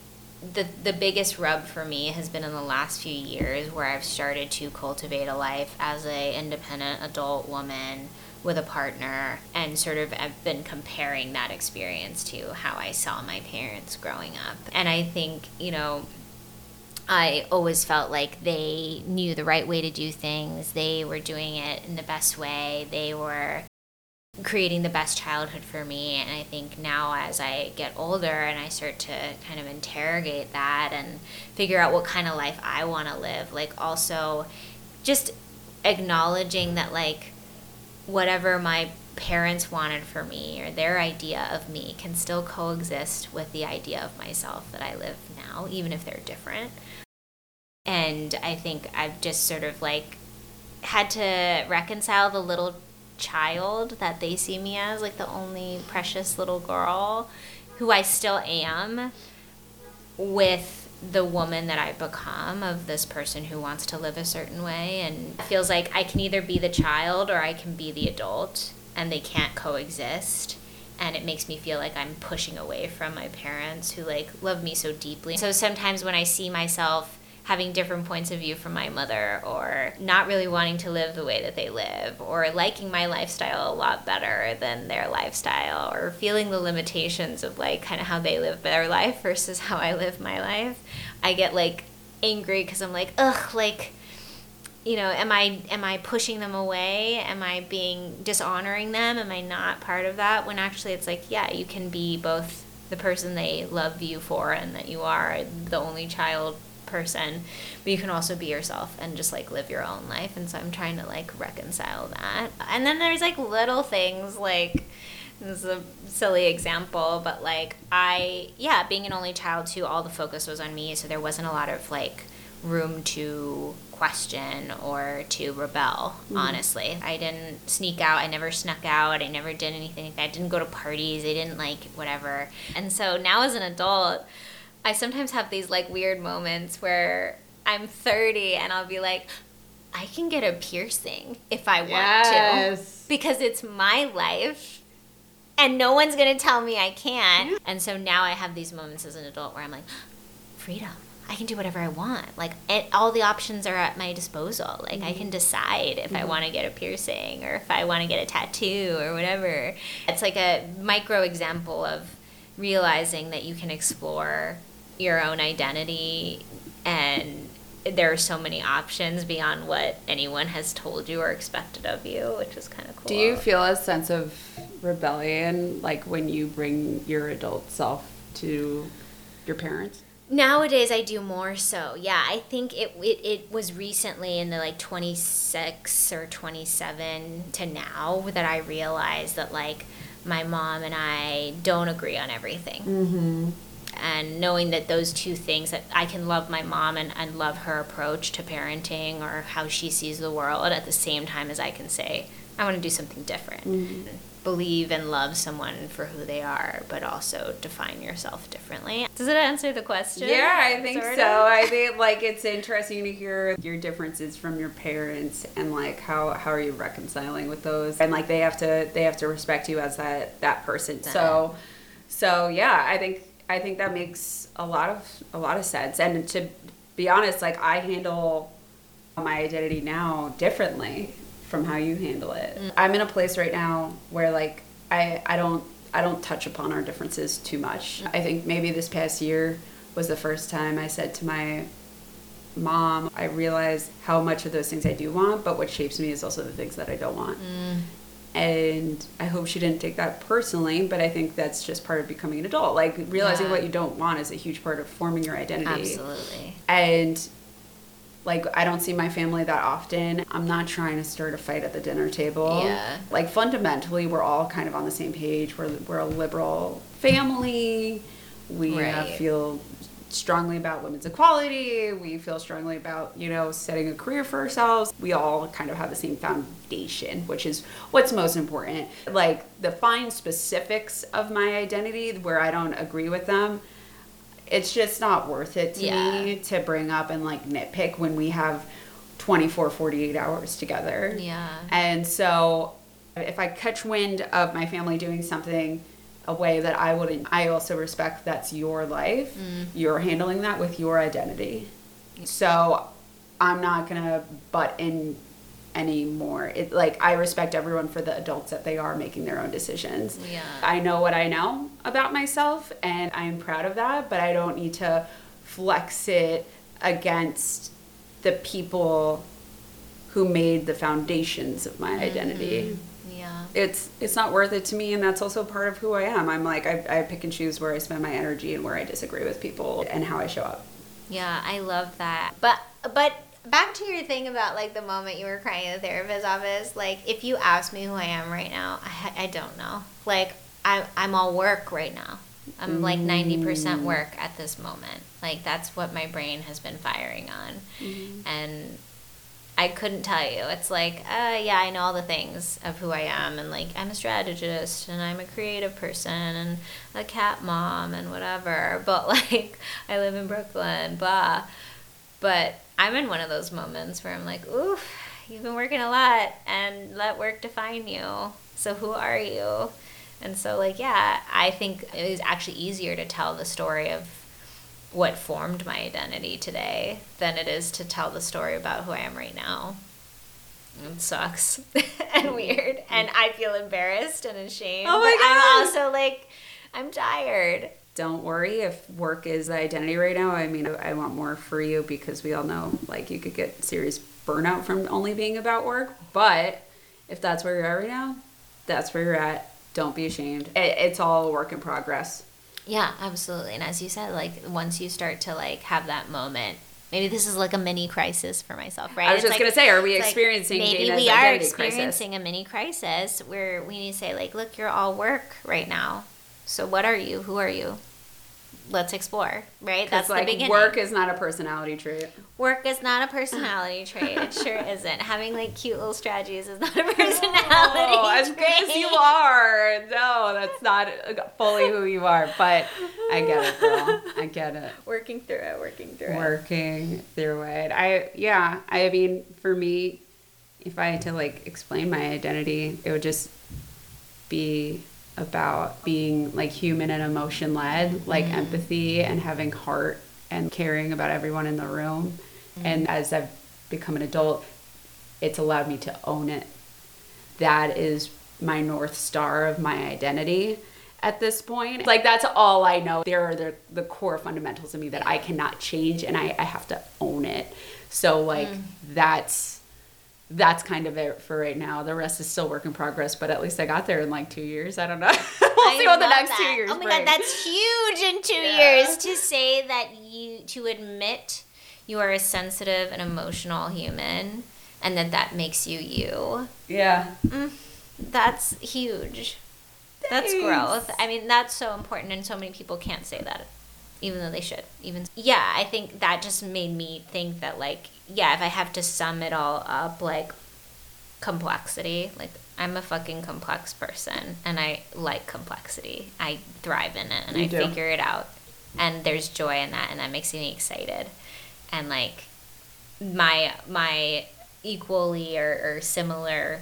the the biggest rub for me has been in the last few years where I've started to cultivate a life as a independent adult woman with a partner and sort of I've been comparing that experience to how I saw my parents growing up. And I think, you know, I always felt like they knew the right way to do things. They were doing it in the best way. They were creating the best childhood for me. And I think now, as I get older and I start to kind of interrogate that and figure out what kind of life I want to live, like also just acknowledging that, like, whatever my parents wanted for me or their idea of me can still coexist with the idea of myself that I live now, even if they're different. And I think I've just sort of like had to reconcile the little child that they see me as, like the only precious little girl who I still am, with the woman that I've become of this person who wants to live a certain way. And feels like I can either be the child or I can be the adult, and they can't coexist. And it makes me feel like I'm pushing away from my parents who like love me so deeply. So sometimes when I see myself having different points of view from my mother or not really wanting to live the way that they live or liking my lifestyle a lot better than their lifestyle or feeling the limitations of like kind of how they live their life versus how I live my life I get like angry cuz I'm like ugh like you know am I am I pushing them away? Am I being dishonoring them? Am I not part of that? When actually it's like yeah you can be both the person they love you for and that you are the only child person but you can also be yourself and just like live your own life. And so i'm trying to like reconcile that. And then there's like little things like this is a silly example but like i yeah being an only child too all the focus was on me. So there wasn't a lot of like room to question or to rebel mm. honestly i didn't sneak out i never snuck out i never did anything like that i didn't go to parties i didn't like whatever and so now as an adult I sometimes have these like weird moments where I'm 30 and I'll be like, I can get a piercing if I want yes. to because it's my life and no one's going to tell me I can't. And so now I have these moments as an adult where I'm like, freedom. I can do whatever I want. Like it, all the options are at my disposal. Like mm-hmm. I can mm-hmm. decide if mm-hmm. I want to get a piercing or if I want to get a tattoo or whatever. It's like a micro example of realizing that you can explore your own identity and there are so many options beyond what anyone has told you or expected of you, which is kind of cool. Do you feel a sense of rebellion like when you bring your adult self to your parents? Nowadays, I do more so. Yeah, I think it, it it was recently in the like 26 or 27 to now that I realized that like my mom and I don't agree on everything. Mm-hmm and knowing that those two things that I can love my mom and, and love her approach to parenting or how she sees the world at the same time as I can say, I want to do something different. Mm-hmm. Believe and love someone for who they are, but also define yourself differently. Does it answer the question? Yeah, I think sort so. Of? I think like it's interesting to hear your differences from your parents and like how how are you reconciling with those? And like they have to they have to respect you as that that person. So so yeah, I think I think that makes a lot of a lot of sense. And to be honest, like I handle my identity now differently from how you handle it. Mm. I'm in a place right now where like I I don't I don't touch upon our differences too much. I think maybe this past year was the first time I said to my mom, I realized how much of those things I do want, but what shapes me is also the things that I don't want. Mm and I hope she didn't take that personally, but I think that's just part of becoming an adult. Like realizing yeah. what you don't want is a huge part of forming your identity. Absolutely. And like I don't see my family that often. I'm not trying to start a fight at the dinner table. Yeah. Like fundamentally, we're all kind of on the same page. We're we're a liberal family. We right. uh, feel strongly about women's equality. We feel strongly about, you know, setting a career for ourselves. We all kind of have the same foundation, which is what's most important. Like the fine specifics of my identity where I don't agree with them, it's just not worth it to yeah. me to bring up and like nitpick when we have 24, 48 hours together. Yeah. And so if I catch wind of my family doing something a way that I wouldn't. I also respect that's your life. Mm. You're handling that with your identity. So I'm not going to butt in anymore. It like I respect everyone for the adults that they are making their own decisions. Yeah. I know what I know about myself and I'm proud of that, but I don't need to flex it against the people who made the foundations of my mm-hmm. identity. Yeah. It's it's not worth it to me and that's also part of who I am. I'm like I, I pick and choose where I spend my energy and where I disagree with people and how I show up. Yeah, I love that. But but back to your thing about like the moment you were crying in the therapist's office. Like, if you ask me who I am right now, I, I don't know. Like, I I'm all work right now. I'm like ninety percent work at this moment. Like that's what my brain has been firing on, and I couldn't tell you. It's like, uh, yeah, I know all the things of who I am, and like I'm a strategist, and I'm a creative person, and a cat mom, and whatever. But (laughs) like, I live in Brooklyn, blah. But I'm in one of those moments where I'm like, oof, you've been working a lot, and let work define you. So who are you? And so, like, yeah, I think it was actually easier to tell the story of what formed my identity today than it is to tell the story about who I am right now. It sucks (laughs) and weird, and I feel embarrassed and ashamed. Oh my but I'm God. also like, I'm tired. Don't worry if work is the identity right now. I mean, I want more for you because we all know like you could get serious burnout from only being about work. But if that's where you're at right now, that's where you're at. Don't be ashamed. It, it's all a work in progress. Yeah, absolutely. And as you said, like once you start to like have that moment, maybe this is like a mini crisis for myself, right? I was It's just like- gonna say, are we it's like, experiencing maybe we are identity crisis? experiencing a mini crisis where we need to say like, look, you're all work right now. So what are you? Who are you? Let's explore, right? That's That's the like beginning. work is not a personality trait. Work is not a personality (laughs) trait. It sure isn't. Having like cute little strategies is not a (laughs) personality Oh, as (laughs) trait. good as you are. No, that's not uh, fully who you are. But I get it, girl. I get it. Working through it. Working through it. working through it. I yeah, I mean for me if I had to like explain my identity, it would just be about being like human and emotion led, like mm. empathy and having heart and caring about everyone in the room. Mm. And as I've become an adult, it's allowed me to own it. That is my north star of my identity at this point. Like that's all I know. There are the, the core fundamentals of me that I cannot change and I, I have to own it. So like mm. that's that's kind of it for right now. The rest is still work in progress, but at least I got there in like two years. I don't know. (laughs) we'll I see what the next two years Oh my bring. god, that's huge in two Yeah. years to say that you to admit you are a sensitive and emotional human, and that that makes you you. yeah. Mm, that's huge. That's growth. I mean, that's so important, and so many people can't say that, even though they should. Even yeah, I think that just made me think that like yeah, if I have to sum it all up, like complexity, like I'm a fucking complex person, and I like complexity. I thrive in it, and You I do. figure it out, and there's joy in that, and that makes me excited, and like my my equally or, or similar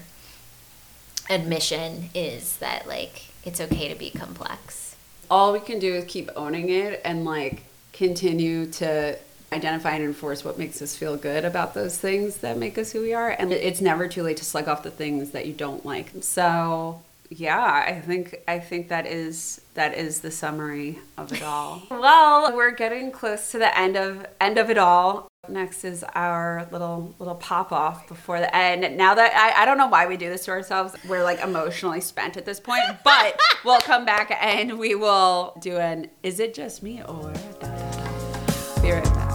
admission is that like it's okay to be complex. all we can do is keep owning it and like continue to identify and enforce what makes us feel good about those things that make us who we are and it's never too late to slug off the things that you don't like. So yeah i think i think that is that is the summary of it all. (laughs) Well we're getting close to the end of end of it all. Next is our little little pop off before the end. Now that I, I don't know why we do this to ourselves we're like emotionally spent at this point (laughs) but we'll come back and we will do an is it just me or be right back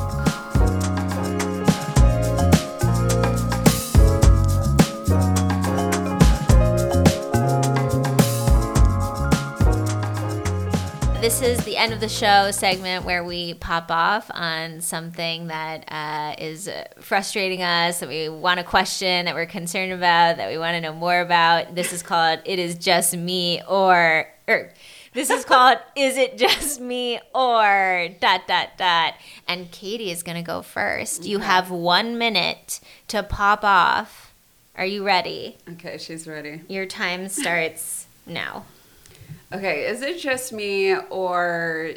This is the end of the show segment where we pop off on something that uh, is frustrating us, that we want to question, that we're concerned about, that we want to know more about. This is called "It Is Just Me" or, or this is called (laughs) "Is It Just Me?" or dot dot dot. And Katie is gonna go first. You have one minute to pop off. Are you ready? okay she's ready Your time starts now. Okay, is it just me or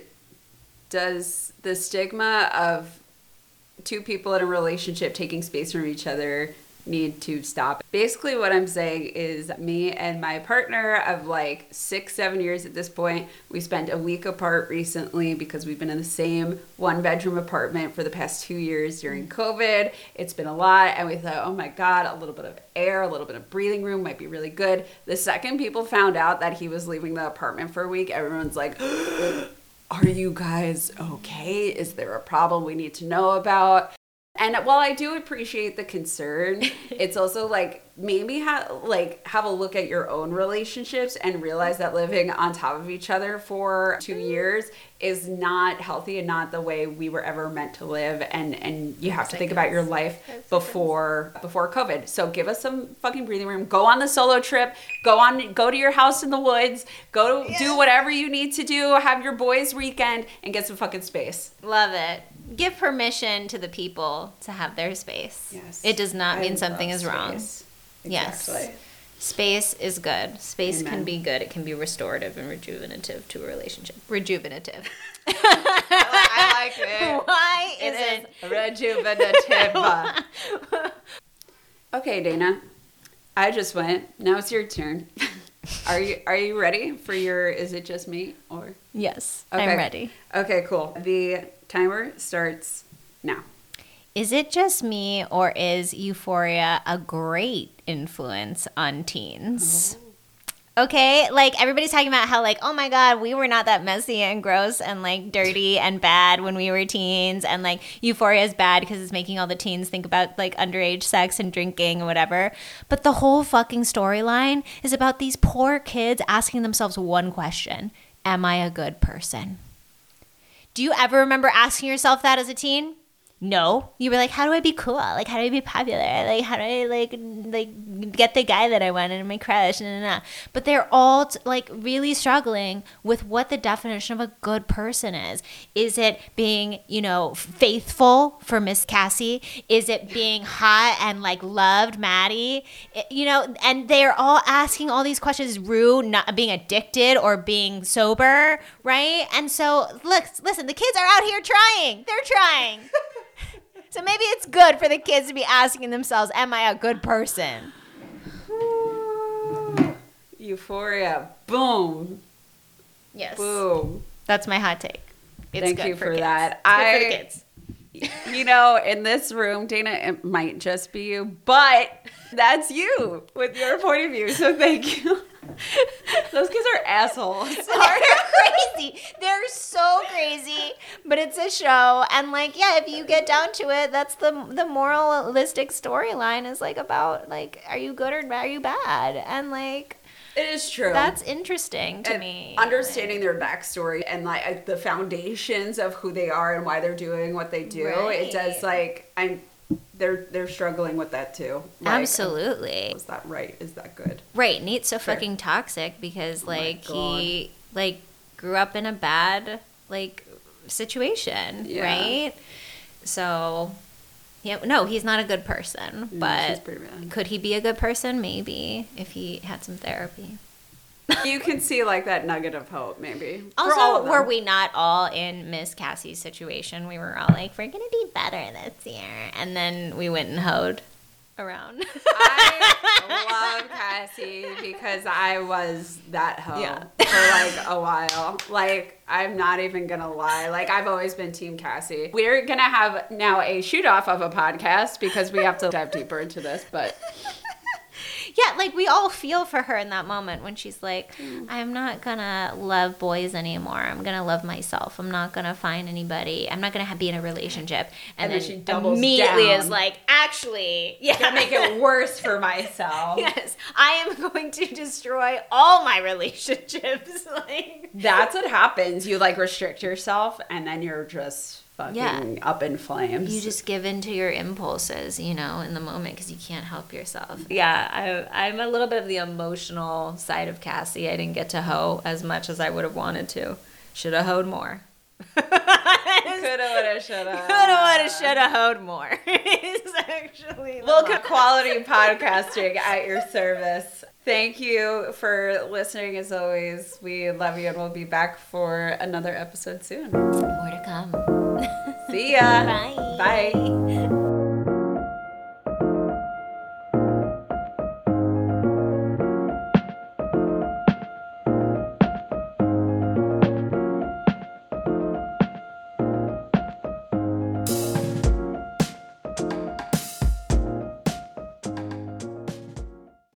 does the stigma of two people in a relationship taking space from each other need to stop. Basically, what I'm saying is me and my partner of like six, seven years at this point, we spent a week apart recently because we've been in the same one bedroom apartment for the past two years during COVID. It's been a lot, and we thought, oh my God, a little bit of air, a little bit of breathing room might be really good. The second people found out that he was leaving the apartment for a week, everyone's like, (gasps) are you guys okay? Is there a problem we need to know about? And while I do appreciate the concern, (laughs) it's also like maybe have like have a look at your own relationships and realize that living on top of each other for 2 Mm-hmm. years is not healthy and not the way we were ever meant to live and and you have to think about your life before before COVID. So give us some fucking breathing room. Go on the solo trip. Go on go to your house in the woods. Go do whatever you need to do. Have your boys weekend and get some fucking space. Love it. Give permission to the people to have their space. yes It does not mean I something love is wrong. space. Yes. Exactly. Space is good. Space Amen. can be good. It can be restorative and rejuvenative to a relationship. Rejuvenative. I like it. (laughs) Why is It it? is rejuvenative. (laughs) okay, Dayna. I just went. Now it's your turn. (laughs) Are you are you ready for your is it just me or Yes, Okay. I'm ready. Okay, cool. The timer starts now. Is it just me or is Euphoria a great influence on teens? Okay, like everybody's talking about how like, oh my god, we were not that messy and gross and like dirty and bad when we were teens and like Euphoria is bad because it's making all the teens think about like underage sex and drinking and whatever. But the whole fucking storyline is about these poor kids asking themselves one question. Am I a good person? Do you ever remember asking yourself that as a teen? No. You were like, how do I be cool? Like, how do I be popular? Like, how do I like like get the guy that I want and my crush? Nah, nah, nah. But they're all t- like really struggling with what the definition of a good person is. Is it being, you know, faithful for Miss Cassie? Is it being hot and like loved Maddy? It- you know, and they're all asking all these questions. Rue not being addicted or being sober, right? And so, look, listen, the kids are out here trying. They're trying. (laughs) So maybe it's good for the kids to be asking themselves, "Am I a good person?" (sighs) Euphoria. Boom. Yes, Boom. that's my hot take. It's Thank good you for kids. that. For I- the kids. You know, in this room, Dayna, it might just be you, but (laughs) that's you with your point of view. So thank you. Those kids are assholes. (laughs) They're crazy. They're so crazy, but it's a show, and like, yeah, if you get down to it, that's the the moralistic storyline is like about like, are you good or are you bad, and like, It is true. that's interesting to And me. Understanding their backstory and like the foundations of who they are and why they're doing what they do, it does like I'm. They're they're struggling with that too. Like, Absolutely. Is that right? Is that good? Right, Nate's so Fair. fucking toxic because Oh like he like grew up in a bad like situation, Yeah. right? So yeah, no, he's not a good person, mm, she's but could he be a good person? Maybe if he had some therapy. You can see like that nugget of hope, maybe. Also, were we not all in Miss Cassie's situation? We were all like, "We're gonna be better this year," and then we went and hoed around. I love (laughs) Cassie because I was that hoe Yeah. for like a while. Like I'm not even gonna lie. Like I've always been Team Cassie. We're gonna have now a shoot off of a podcast because we have to dive deeper into this. But Yeah, like we all feel for her in that moment when she's like, hmm. I'm not gonna love boys anymore. I'm gonna love myself. I'm not gonna find anybody. I'm not gonna have, be in a relationship. And And, then then, she doubles immediately down. is like, actually, yeah. gonna make it worse for myself. (laughs) yes, I am going to destroy all my relationships. (laughs) like, That's what happens. You like restrict yourself, and then you're just fucking Yeah. up in flames. you just give in to your impulses, you know, in the moment because you can't help yourself. Yeah, I, I'm a little bit of the emotional side of Cassie. I didn't get to hoe as much as I would have wanted to. Should have hoed more. (laughs) coulda, woulda, shoulda. Coulda, woulda, shoulda hoed more. (laughs) it's actually Look at quality podcasting at your service. Thank you for listening as always. We love you and we'll be back for another episode soon. more to come. See ya. Bye. Bye.